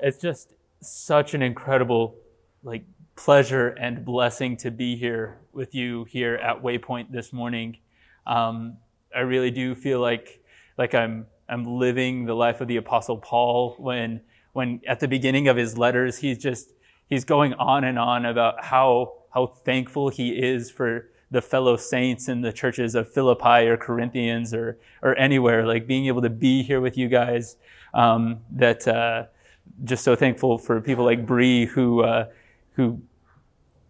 it's just such an incredible like pleasure and blessing to be here with you here at Waypoint this morning. Um, I really do feel like like I'm I'm living the life of the Apostle Paul when when at the beginning of his letters he's just he's going on and on about how how thankful he is for the fellow saints in the churches of Philippi or Corinthians or or anywhere like being able to be here with you guys um, that uh, just so thankful for people like Bree who uh, who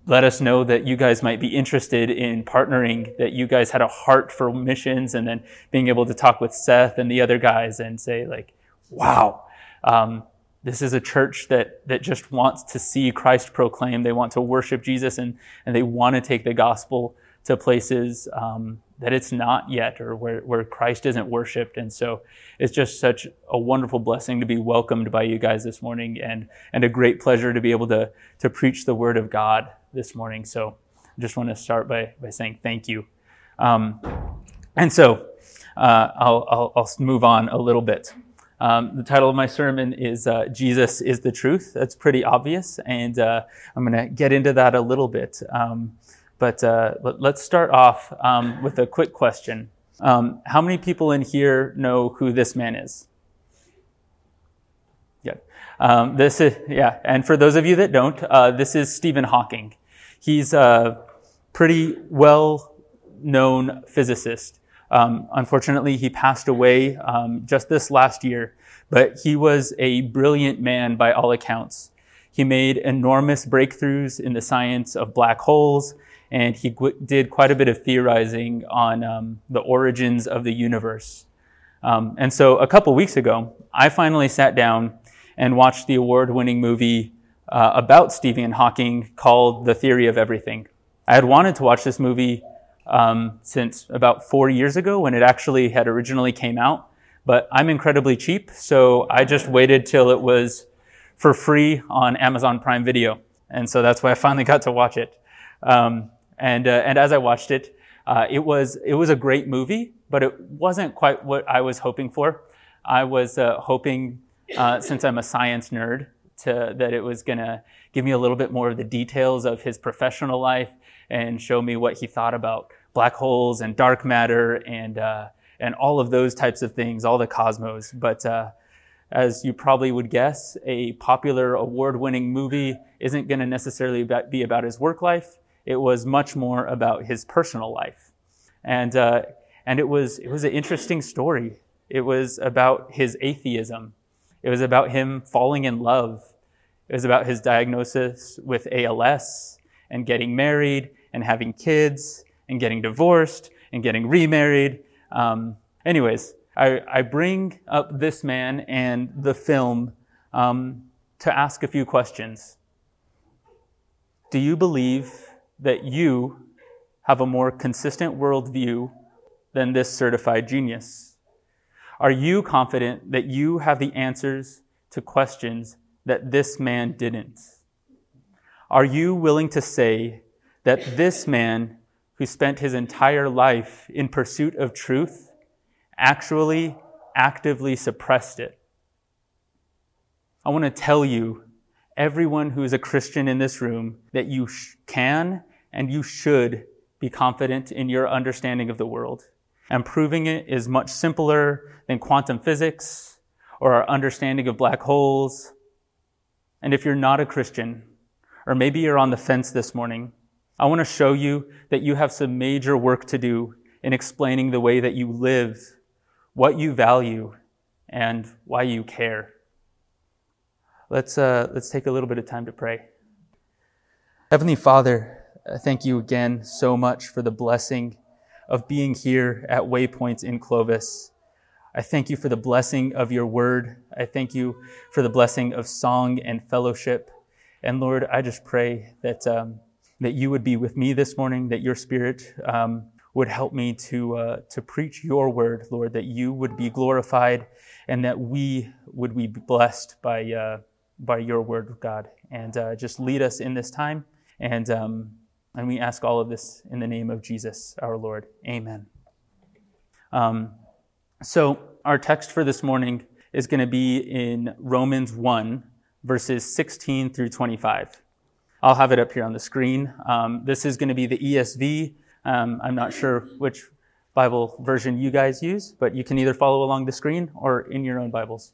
let us know that you guys might be interested in partnering, that you guys had a heart for missions, and then being able to talk with Seth and the other guys and say like, wow. Um, this is a church that, that just wants to see Christ proclaimed. They want to worship Jesus and, and they want to take the gospel to places um, that it's not yet or where, where Christ isn't worshiped. And so it's just such a wonderful blessing to be welcomed by you guys this morning and, and a great pleasure to be able to, to preach the word of God this morning. So I just want to start by, by saying thank you. Um, and so uh, I'll, I'll, I'll, move on a little bit. Um, the title of my sermon is uh, Jesus is the Truth. That's pretty obvious, and uh, I'm going to get into that a little bit. Um, but, uh, let's start off um, with a quick question. Um, how many people in here know who this man is? Yeah. Um, this is, yeah. And for those of you that don't, uh, this is Stephen Hawking. He's a pretty well known physicist. Um, unfortunately, he passed away um, just this last year, but he was a brilliant man by all accounts. He made enormous breakthroughs in the science of black holes and he did quite a bit of theorizing on um, the origins of the universe. Um, and so a couple weeks ago, I finally sat down and watched the award winning movie uh, about Stephen Hawking called The Theory of Everything. I had wanted to watch this movie um, since about four years ago when it actually had originally came out, but I'm incredibly cheap, so I just waited till it was for free on Amazon Prime Video. And so that's why I finally got to watch it. Um, and, uh, and as I watched it, uh, it, was, it was a great movie, but it wasn't quite what I was hoping for. I was uh, hoping, uh, since I'm a science nerd, to, that it was going to give me a little bit more of the details of his professional life and show me what he thought about black holes and dark matter and, uh, and all of those types of things, all the cosmos. But uh, as you probably would guess, a popular award winning movie isn't going to necessarily be about his work life it was much more about his personal life. And, uh, and it, was, it was an interesting story. It was about his atheism. It was about him falling in love. It was about his diagnosis with ALS and getting married and having kids and getting divorced and getting remarried. Um, anyways, I, I, bring up this man and the film um, to ask a few questions. Do you believe that you have a more consistent worldview than this certified genius? Are you confident that you have the answers to questions that this man didn't? Are you willing to say that this man, who spent his entire life in pursuit of truth, actually actively suppressed it? I want to tell you, everyone who is a Christian in this room, that you can and you should be confident in your understanding of the world. And proving it is much simpler than quantum physics or our understanding of black holes. And if you're not a Christian, or maybe you're on the fence this morning, I want to show you that you have some major work to do in explaining the way that you live, what you value, and why you care. Let's, uh, let's take a little bit of time to pray. Heavenly Father, thank you again so much for the blessing of being here at Waypoints in Clovis. I thank you for the blessing of your word. I thank you for the blessing of song and fellowship. And Lord, I just pray that, um, that you would be with me this morning, that your spirit um, would help me to, uh, to preach your word, Lord, that you would be glorified and that we would be blessed by, uh, by your word, of God. And uh, just lead us in this time. And um, and we ask all of this in the name of Jesus, our Lord. Amen. Um, so, our text for this morning is going to be in Romans 1, verses 16 through 25. I'll have it up here on the screen. Um, this is going to be the ESV. Um, I'm not sure which Bible version you guys use, but you can either follow along the screen or in your own Bibles.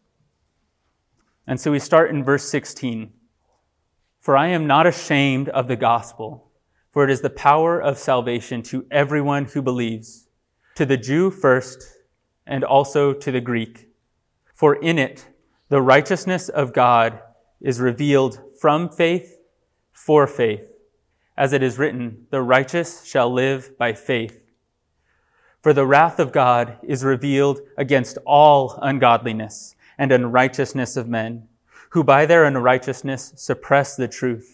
And so we start in verse 16. For I am not ashamed of the gospel, for it is the power of salvation to everyone who believes, to the Jew first, and also to the Greek. For in it, the righteousness of God is revealed from faith for faith. As it is written, the righteous shall live by faith. For the wrath of God is revealed against all ungodliness and unrighteousness of men, who by their unrighteousness suppress the truth.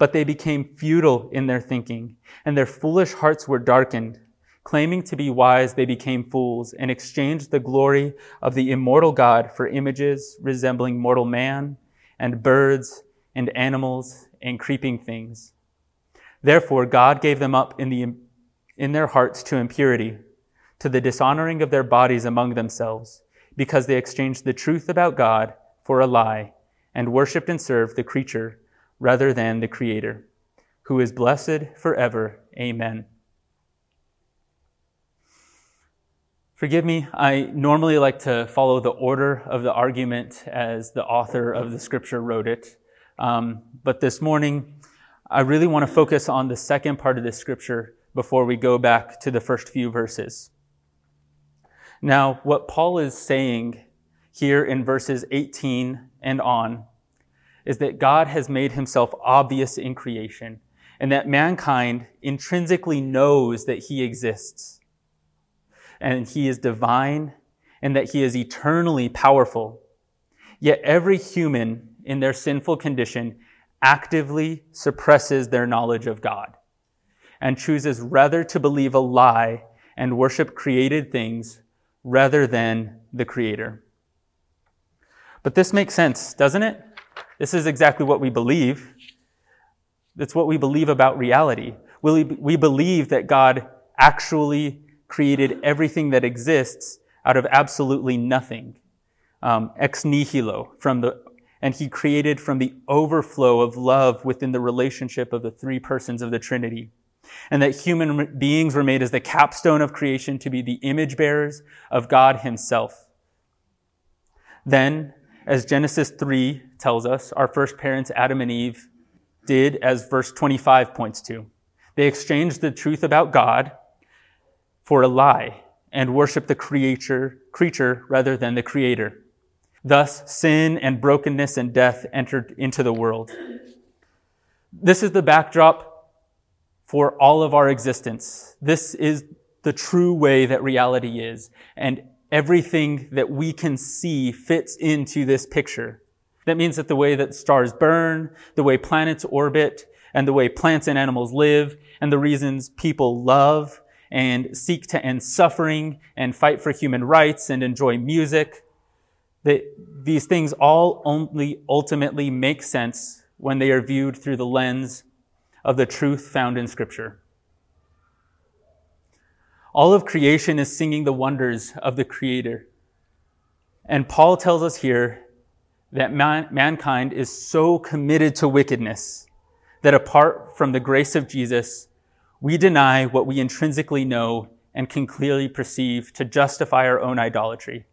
but they became futile in their thinking, and their foolish hearts were darkened. Claiming to be wise, they became fools and exchanged the glory of the immortal God for images resembling mortal man and birds and animals and creeping things. Therefore, God gave them up in, the, in their hearts to impurity, to the dishonoring of their bodies among themselves, because they exchanged the truth about God for a lie and worshiped and served the creature rather than the Creator, who is blessed forever. Amen. Forgive me, I normally like to follow the order of the argument as the author of the scripture wrote it. Um, but this morning, I really want to focus on the second part of the scripture before we go back to the first few verses. Now, what Paul is saying here in verses 18 and on is that God has made himself obvious in creation and that mankind intrinsically knows that he exists and he is divine and that he is eternally powerful. Yet every human in their sinful condition actively suppresses their knowledge of God and chooses rather to believe a lie and worship created things rather than the creator. But this makes sense, doesn't it? This is exactly what we believe. It's what we believe about reality. We, believe that God actually created everything that exists out of absolutely nothing. Um, ex nihilo, from the, and he created from the overflow of love within the relationship of the three persons of the Trinity. And that human beings were made as the capstone of creation to be the image bearers of God himself. Then, as Genesis 3 tells us, our first parents, Adam and Eve, did as verse 25 points to. They exchanged the truth about God for a lie and worship the creature, creature rather than the creator. Thus, sin and brokenness and death entered into the world. This is the backdrop for all of our existence. This is the true way that reality is. And everything that we can see fits into this picture. That means that the way that stars burn, the way planets orbit, and the way plants and animals live, and the reasons people love and seek to end suffering and fight for human rights and enjoy music. That these things all only ultimately make sense when they are viewed through the lens of the truth found in Scripture. All of creation is singing the wonders of the Creator. And Paul tells us here that man, mankind is so committed to wickedness that apart from the grace of Jesus, we deny what we intrinsically know and can clearly perceive to justify our own idolatry.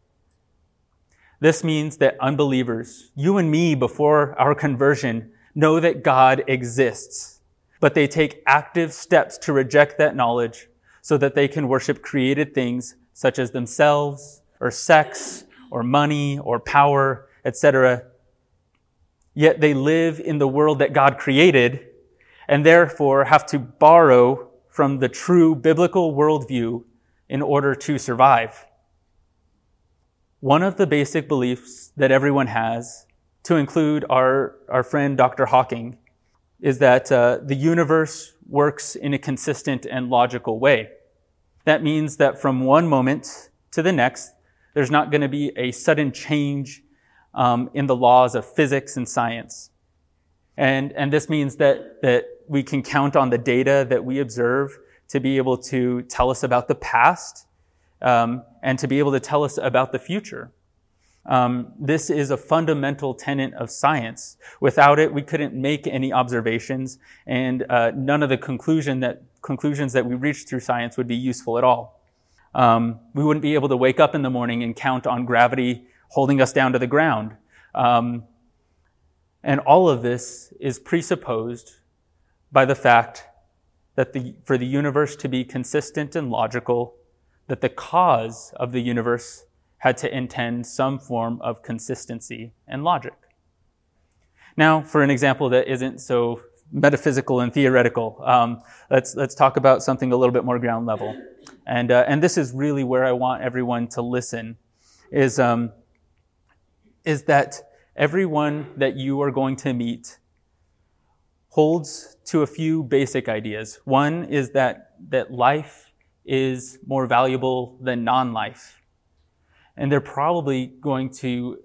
This means that unbelievers, you and me before our conversion, know that God exists, but they take active steps to reject that knowledge so that they can worship created things such as themselves or sex or money or power, etc. Yet they live in the world that God created and therefore have to borrow from the true biblical worldview in order to survive. One of the basic beliefs that everyone has to include our, our friend Dr. Hawking, is that uh, the universe works in a consistent and logical way. That means that from one moment to the next, there's not going to be a sudden change um, in the laws of physics and science. And, and this means that, that we can count on the data that we observe to be able to tell us about the past um, and to be able to tell us about the future. Um, this is a fundamental tenet of science. Without it, we couldn't make any observations, and uh, none of the conclusion that, conclusions that we reach through science would be useful at all. Um, we wouldn't be able to wake up in the morning and count on gravity holding us down to the ground. Um, and all of this is presupposed by the fact that the, for the universe to be consistent and logical, that the cause of the universe had to intend some form of consistency and logic. Now, for an example that isn't so metaphysical and theoretical, um, let's, let's talk about something a little bit more ground level. And, uh, and this is really where I want everyone to listen, is, um, is that everyone that you are going to meet holds to a few basic ideas. One is that, that life is more valuable than non-life and they're probably going to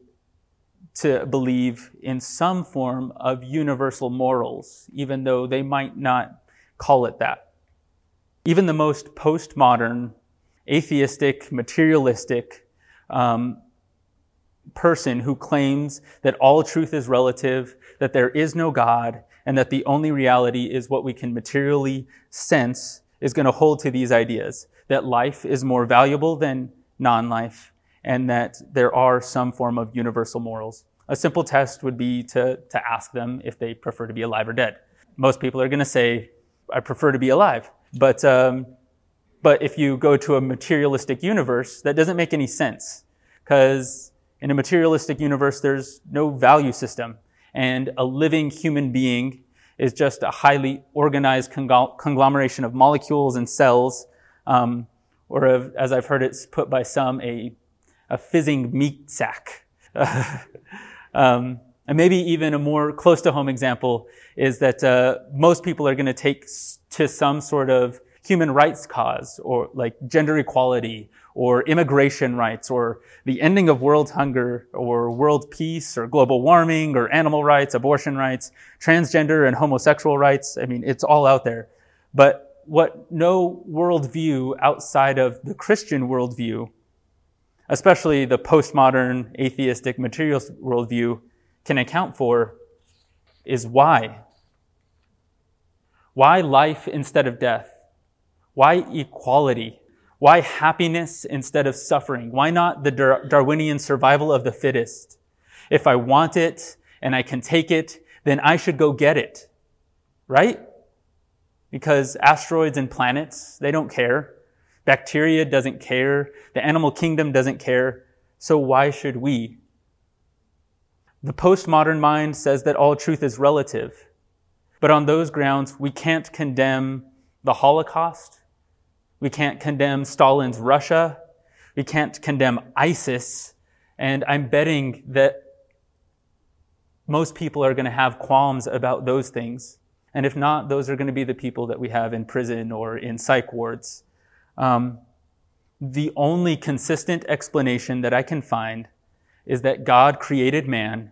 to believe in some form of universal morals, even though they might not call it that. Even the most postmodern, atheistic, materialistic um, person who claims that all truth is relative, that there is no God, and that the only reality is what we can materially sense is going to hold to these ideas that life is more valuable than non life, and that there are some form of universal morals. A simple test would be to, to ask them if they prefer to be alive or dead. Most people are going to say, I prefer to be alive. But, um, but if you go to a materialistic universe, that doesn't make any sense. Because in a materialistic universe, there's no value system. And a living human being is just a highly organized conglomeration of molecules and cells, um, or as I've heard it put by some, a a fizzing meat sack. um, and maybe even a more close to home example is that uh, most people are going to take to some sort of human rights cause or like gender equality or immigration rights or the ending of world hunger or world peace or global warming or animal rights, abortion rights, transgender and homosexual rights. I mean, it's all out there. But what no worldview outside of the Christian worldview especially the postmodern atheistic materialist worldview, can account for is why. Why life instead of death? Why equality? Why happiness instead of suffering? Why not the Darwinian survival of the fittest? If I want it and I can take it, then I should go get it. Right? Because asteroids and planets, they don't care. Bacteria doesn't care. The animal kingdom doesn't care. So why should we? The postmodern mind says that all truth is relative. But on those grounds, we can't condemn the Holocaust. We can't condemn Stalin's Russia. We can't condemn ISIS. And I'm betting that most people are going to have qualms about those things. And if not, those are going to be the people that we have in prison or in psych wards. Um, the only consistent explanation that I can find is that God created man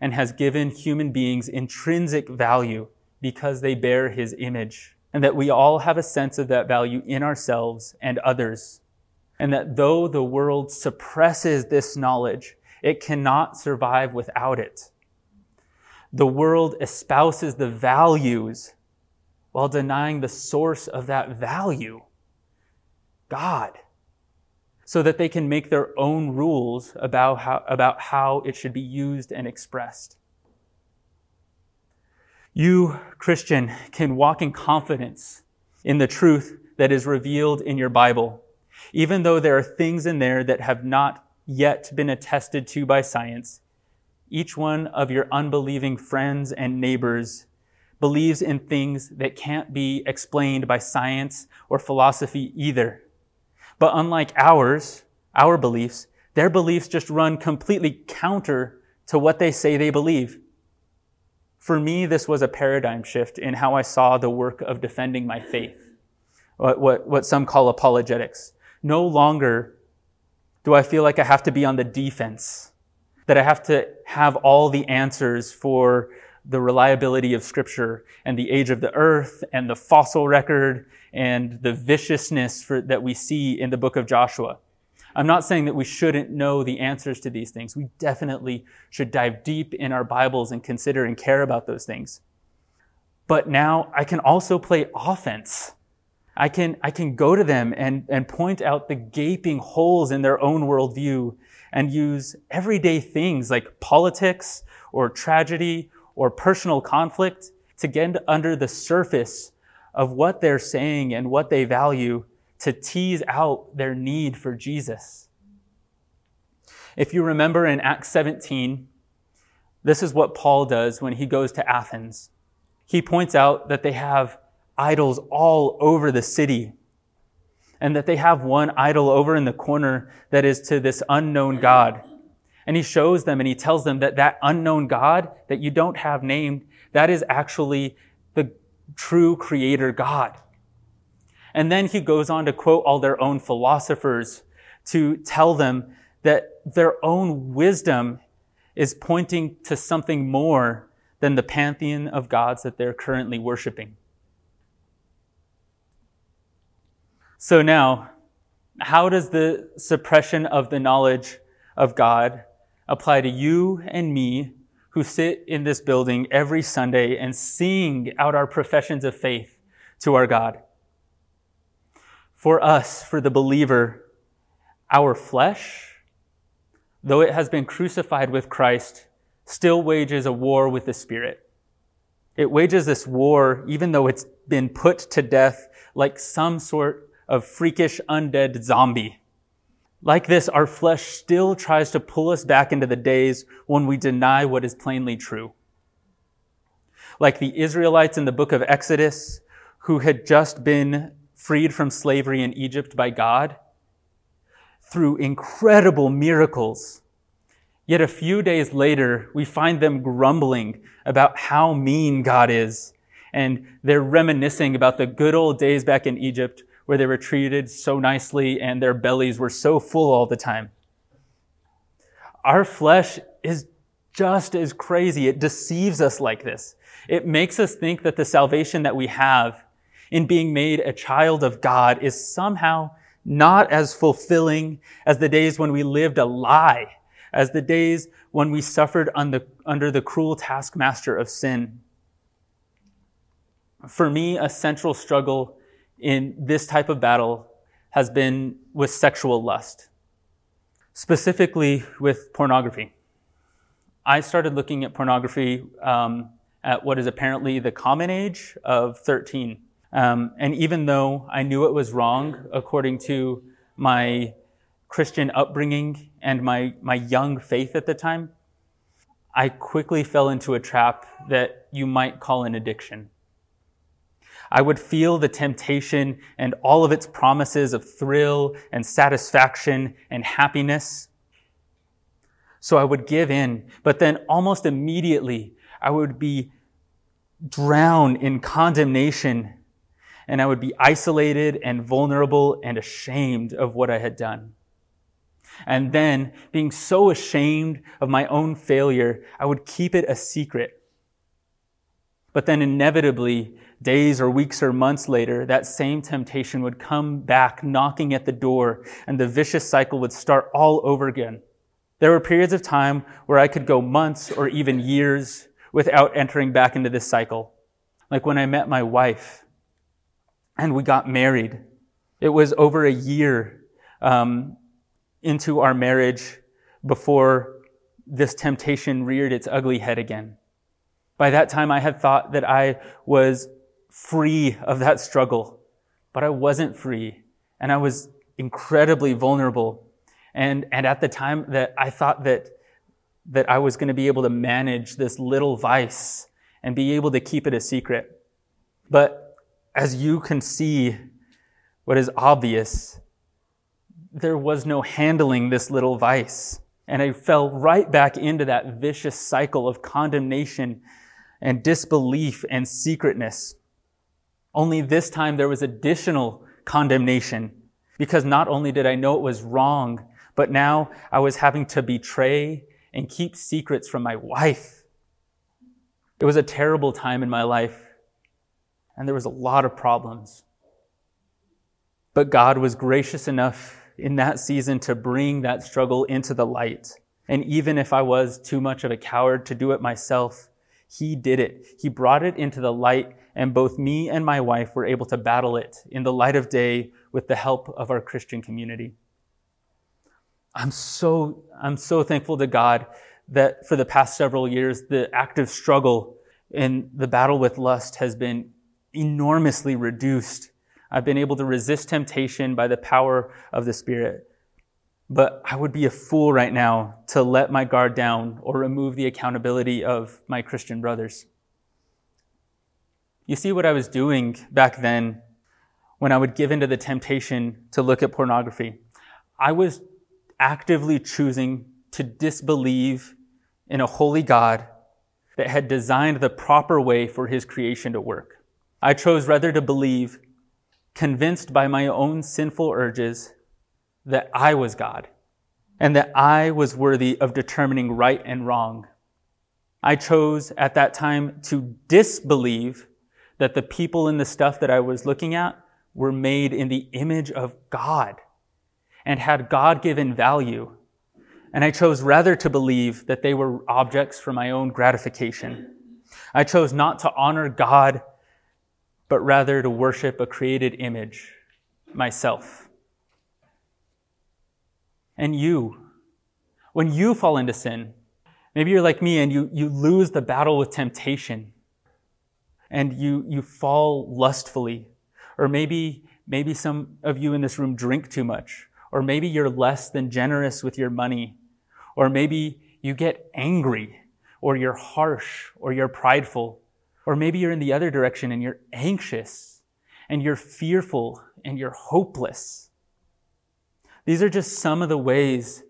and has given human beings intrinsic value because they bear his image, and that we all have a sense of that value in ourselves and others. And that though the world suppresses this knowledge, it cannot survive without it. The world espouses the values while denying the source of that value. God so that they can make their own rules about how, about how it should be used and expressed. You, Christian, can walk in confidence in the truth that is revealed in your Bible, even though there are things in there that have not yet been attested to by science. Each one of your unbelieving friends and neighbors believes in things that can't be explained by science or philosophy either. But unlike ours, our beliefs, their beliefs just run completely counter to what they say they believe. For me, this was a paradigm shift in how I saw the work of defending my faith, what, what, what some call apologetics. No longer do I feel like I have to be on the defense, that I have to have all the answers for the reliability of Scripture and the age of the earth and the fossil record and the viciousness for, that we see in the book of Joshua. I'm not saying that we shouldn't know the answers to these things. We definitely should dive deep in our Bibles and consider and care about those things. But now I can also play offense. I can, I can go to them and, and point out the gaping holes in their own worldview and use everyday things like politics or tragedy or personal conflict to get under the surface of what they're saying and what they value to tease out their need for Jesus. If you remember in Acts 17, this is what Paul does when he goes to Athens. He points out that they have idols all over the city and that they have one idol over in the corner that is to this unknown God. And he shows them and he tells them that that unknown God that you don't have named, that is actually the true creator God. And then he goes on to quote all their own philosophers to tell them that their own wisdom is pointing to something more than the pantheon of gods that they're currently worshiping. So now, how does the suppression of the knowledge of God apply to you and me who sit in this building every Sunday and sing out our professions of faith to our God? For us, for the believer, our flesh, though it has been crucified with Christ, still wages a war with the Spirit. It wages this war even though it's been put to death like some sort of freakish undead zombie. Like this, our flesh still tries to pull us back into the days when we deny what is plainly true. Like the Israelites in the book of Exodus, who had just been freed from slavery in Egypt by God through incredible miracles. Yet a few days later, we find them grumbling about how mean God is. And they're reminiscing about the good old days back in Egypt where they were treated so nicely and their bellies were so full all the time. Our flesh is just as crazy. It deceives us like this. It makes us think that the salvation that we have in being made a child of God is somehow not as fulfilling as the days when we lived a lie, as the days when we suffered under the cruel taskmaster of sin. For me, a central struggle in this type of battle has been with sexual lust, specifically with pornography. I started looking at pornography um, at what is apparently the common age of 13. Um, and even though I knew it was wrong according to my Christian upbringing and my, my young faith at the time, I quickly fell into a trap that you might call an addiction. I would feel the temptation and all of its promises of thrill and satisfaction and happiness. So I would give in, but then almost immediately I would be drowned in condemnation and I would be isolated and vulnerable and ashamed of what I had done. And then, being so ashamed of my own failure, I would keep it a secret. But then inevitably, days or weeks or months later, that same temptation would come back knocking at the door and the vicious cycle would start all over again. There were periods of time where I could go months or even years without entering back into this cycle. Like when I met my wife and we got married. It was over a year um, into our marriage before this temptation reared its ugly head again. By that time, I had thought that I was free of that struggle, but I wasn't free. And I was incredibly vulnerable. And, and at the time that I thought that, that I was going to be able to manage this little vice and be able to keep it a secret. But as you can see, what is obvious, there was no handling this little vice. And I fell right back into that vicious cycle of condemnation and disbelief and secretness. Only this time there was additional condemnation because not only did I know it was wrong, but now I was having to betray and keep secrets from my wife. It was a terrible time in my life, and there was a lot of problems. But God was gracious enough in that season to bring that struggle into the light. And even if I was too much of a coward to do it myself, He did it. He brought it into the light, and both me and my wife were able to battle it in the light of day with the help of our Christian community. I'm so, I'm so thankful to God that for the past several years, the active struggle in the battle with lust has been enormously reduced. I've been able to resist temptation by the power of the Spirit. But I would be a fool right now to let my guard down or remove the accountability of my Christian brothers. You see what I was doing back then when I would give into the temptation to look at pornography. I was actively choosing to disbelieve in a holy God that had designed the proper way for his creation to work. I chose rather to believe, convinced by my own sinful urges, that I was God and that I was worthy of determining right and wrong. I chose at that time to disbelieve that the people and the stuff that I was looking at were made in the image of God and had God given value. And I chose rather to believe that they were objects for my own gratification. I chose not to honor God, but rather to worship a created image, myself. And you, when you fall into sin, maybe you're like me and you, you lose the battle with temptation and you, you fall lustfully. Or maybe, maybe some of you in this room drink too much or maybe you're less than generous with your money. Or maybe you get angry, or you're harsh, or you're prideful. Or maybe you're in the other direction and you're anxious, and you're fearful, and you're hopeless. These are just some of the ways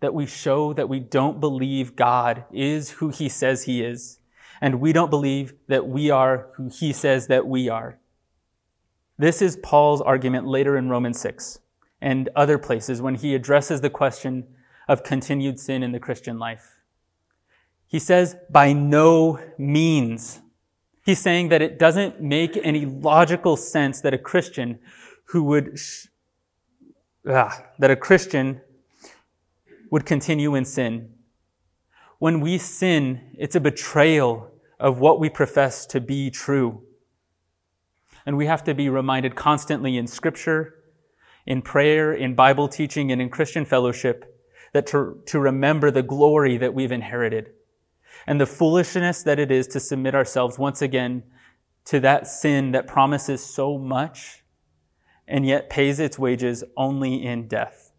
that we show that we don't believe God is who he says he is, and we don't believe that we are who he says that we are. This is Paul's argument later in Romans 6 and other places when he addresses the question of continued sin in the Christian life. He says, by no means. He's saying that it doesn't make any logical sense that a Christian who would, ah, that a Christian would continue in sin. When we sin, it's a betrayal of what we profess to be true. And we have to be reminded constantly in scripture in prayer, in Bible teaching, and in Christian fellowship, that to, to remember the glory that we've inherited and the foolishness that it is to submit ourselves once again to that sin that promises so much and yet pays its wages only in death.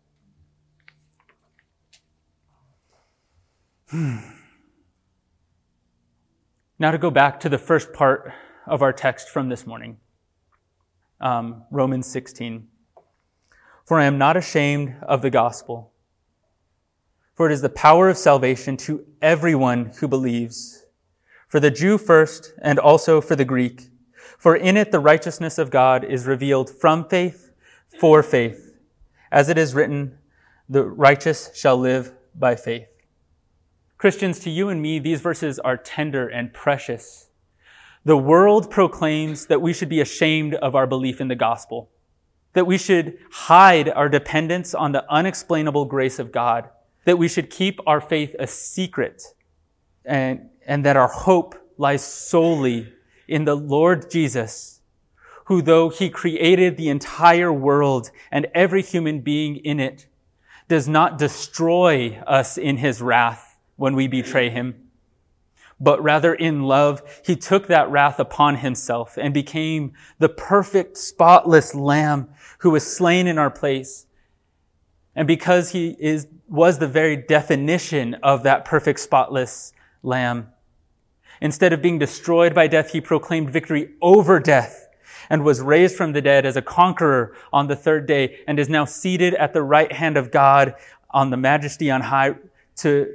Now, to go back to the first part of our text from this morning, um, Romans 16. For I am not ashamed of the gospel. For it is the power of salvation to everyone who believes, for the Jew first and also for the Greek. For in it the righteousness of God is revealed from faith for faith. As it is written, the righteous shall live by faith. Christians, to you and me, these verses are tender and precious. The world proclaims that we should be ashamed of our belief in the gospel that we should hide our dependence on the unexplainable grace of God, that we should keep our faith a secret, and, and that our hope lies solely in the Lord Jesus, who though he created the entire world and every human being in it, does not destroy us in his wrath when we betray him but rather in love, he took that wrath upon himself and became the perfect, spotless lamb who was slain in our place. And because he is, was the very definition of that perfect, spotless lamb, instead of being destroyed by death, he proclaimed victory over death and was raised from the dead as a conqueror on the third day and is now seated at the right hand of God on the majesty on high to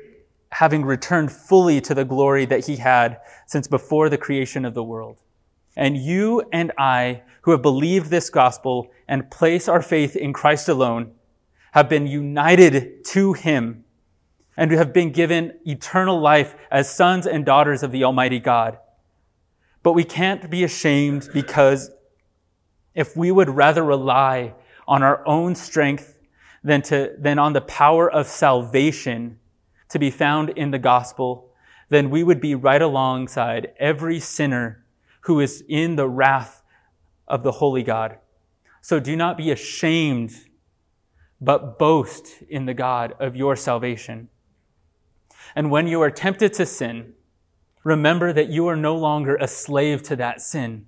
having returned fully to the glory that he had since before the creation of the world. And you and I, who have believed this gospel and place our faith in Christ alone, have been united to him and we have been given eternal life as sons and daughters of the Almighty God. But we can't be ashamed because if we would rather rely on our own strength than, to, than on the power of salvation to be found in the gospel, then we would be right alongside every sinner who is in the wrath of the holy God. So do not be ashamed, but boast in the God of your salvation. And when you are tempted to sin, remember that you are no longer a slave to that sin,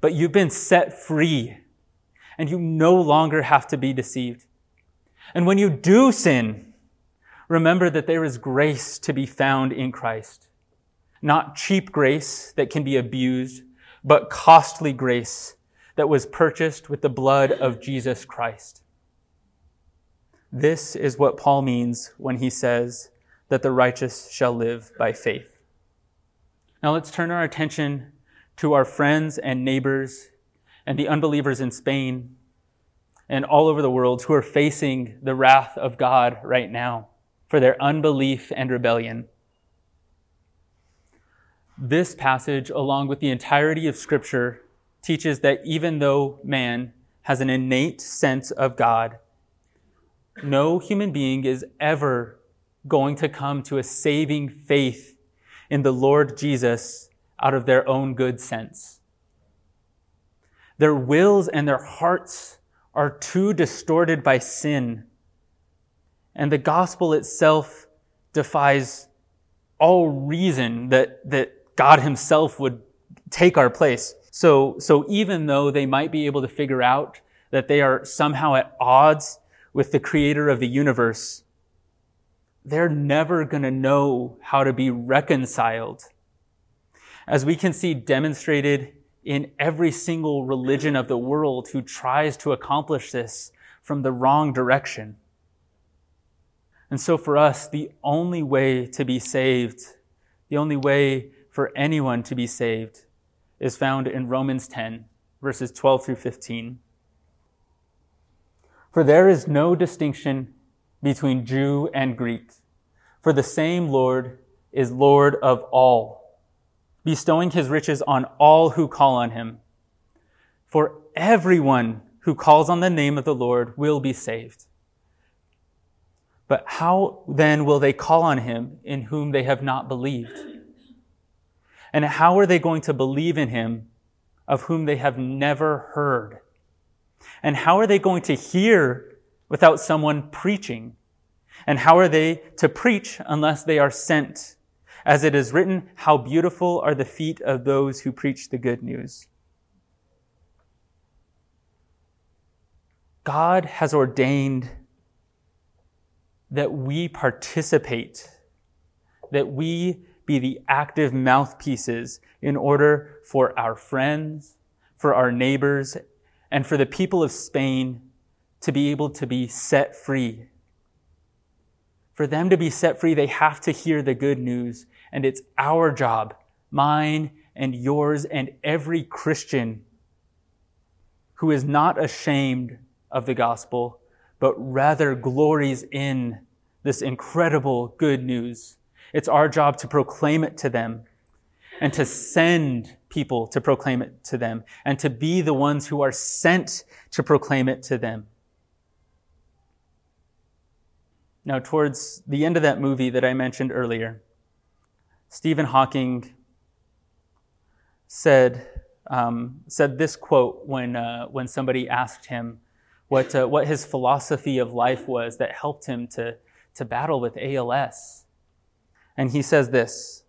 but you've been set free and you no longer have to be deceived. And when you do sin, remember that there is grace to be found in Christ. Not cheap grace that can be abused, but costly grace that was purchased with the blood of Jesus Christ. This is what Paul means when he says that the righteous shall live by faith. Now let's turn our attention to our friends and neighbors and the unbelievers in Spain and all over the world who are facing the wrath of God right now for their unbelief and rebellion. This passage, along with the entirety of Scripture, teaches that even though man has an innate sense of God, no human being is ever going to come to a saving faith in the Lord Jesus out of their own good sense. Their wills and their hearts are too distorted by sin. And the gospel itself defies all reason that, that God himself would take our place. So, so even though they might be able to figure out that they are somehow at odds with the creator of the universe, they're never going to know how to be reconciled. As we can see demonstrated in every single religion of the world who tries to accomplish this from the wrong direction. And so for us, the only way to be saved, the only way for anyone to be saved is found in Romans 10, verses 12 through 15. For there is no distinction between Jew and Greek, for the same Lord is Lord of all, bestowing his riches on all who call on him. For everyone who calls on the name of the Lord will be saved. But how then will they call on him in whom they have not believed? And how are they going to believe in him of whom they have never heard? And how are they going to hear without someone preaching? And how are they to preach unless they are sent? As it is written, how beautiful are the feet of those who preach the good news. God has ordained that we participate, that we be the active mouthpieces in order for our friends, for our neighbors, and for the people of Spain to be able to be set free. For them to be set free, they have to hear the good news. And it's our job, mine and yours and every Christian who is not ashamed of the gospel, but rather glories in this incredible good news it's our job to proclaim it to them and to send people to proclaim it to them and to be the ones who are sent to proclaim it to them. Now, towards the end of that movie that I mentioned earlier, Stephen Hawking said, um, said this quote when, uh, when somebody asked him what, uh, what his philosophy of life was that helped him to, to battle with ALS. And he says this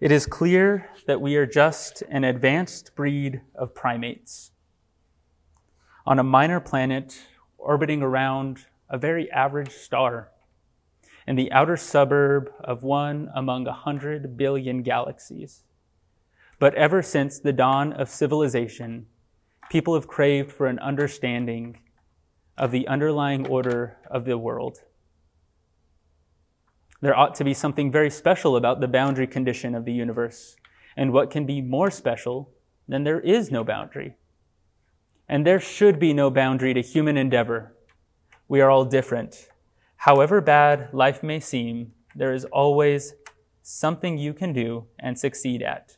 It is clear that we are just an advanced breed of primates. On a minor planet orbiting around a very average star in the outer suburb of one among a hundred billion galaxies. But ever since the dawn of civilization, people have craved for an understanding of the underlying order of the world There ought to be something very special about the boundary condition of the universe. And what can be more special than there is no boundary? And there should be no boundary to human endeavor. We are all different. However bad life may seem, there is always something you can do and succeed at.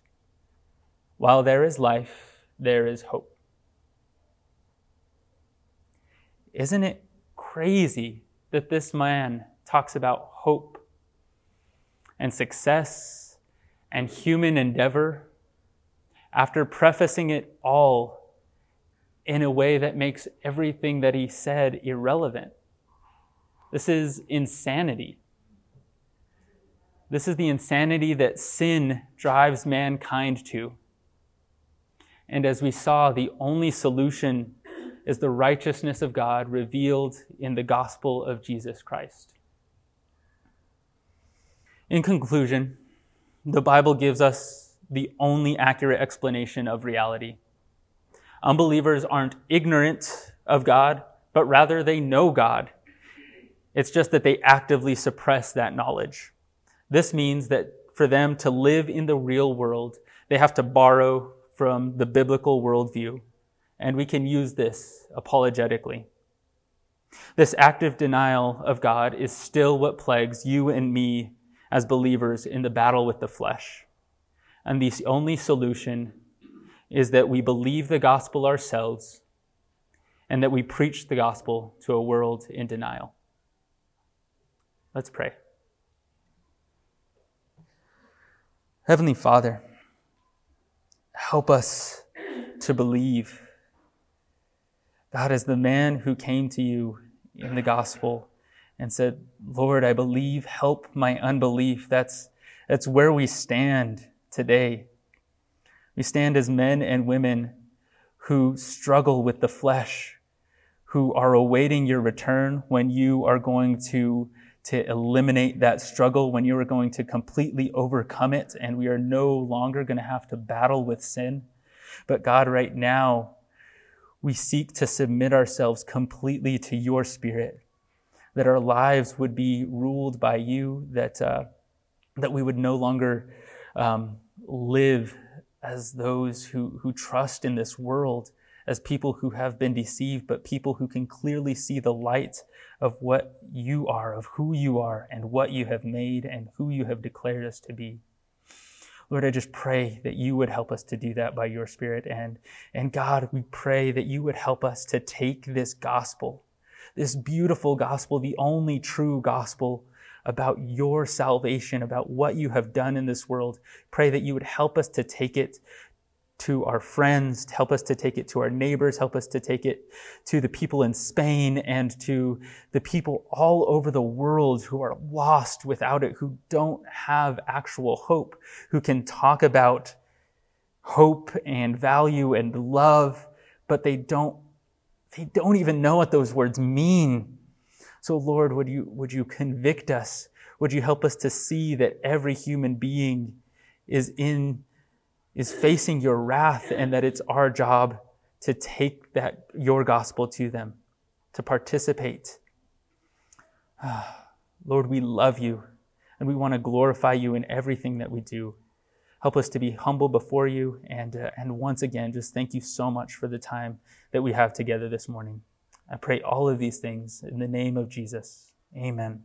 While there is life, there is hope. Isn't it crazy that this man talks about hope and success and human endeavor after prefacing it all in a way that makes everything that he said irrelevant? This is insanity. This is the insanity that sin drives mankind to. And as we saw, the only solution is the righteousness of God revealed in the gospel of Jesus Christ. In conclusion, the Bible gives us the only accurate explanation of reality. Unbelievers aren't ignorant of God, but rather they know God. It's just that they actively suppress that knowledge. This means that for them to live in the real world, they have to borrow from the biblical worldview and we can use this apologetically. This active denial of God is still what plagues you and me as believers in the battle with the flesh. And the only solution is that we believe the gospel ourselves and that we preach the gospel to a world in denial. Let's pray. Heavenly Father, help us to believe God is the man who came to you in the gospel and said, Lord, I believe, help my unbelief. That's, that's where we stand today. We stand as men and women who struggle with the flesh, who are awaiting your return when you are going to, to eliminate that struggle, when you are going to completely overcome it, and we are no longer going to have to battle with sin. But God, right now, we seek to submit ourselves completely to your spirit, that our lives would be ruled by you, that, uh, that we would no longer um, live as those who, who trust in this world, as people who have been deceived, but people who can clearly see the light of what you are, of who you are, and what you have made, and who you have declared us to be. Lord, I just pray that you would help us to do that by your Spirit. And, and God, we pray that you would help us to take this gospel, this beautiful gospel, the only true gospel about your salvation, about what you have done in this world. Pray that you would help us to take it to our friends, help us to take it to our neighbors, help us to take it to the people in Spain and to the people all over the world who are lost without it, who don't have actual hope, who can talk about hope and value and love, but they don't, they don't even know what those words mean. So Lord, would you, would you convict us? Would you help us to see that every human being is in is facing your wrath and that it's our job to take that your gospel to them, to participate. Lord, we love you and we want to glorify you in everything that we do. Help us to be humble before you and uh, and once again just thank you so much for the time that we have together this morning. I pray all of these things in the name of Jesus. Amen.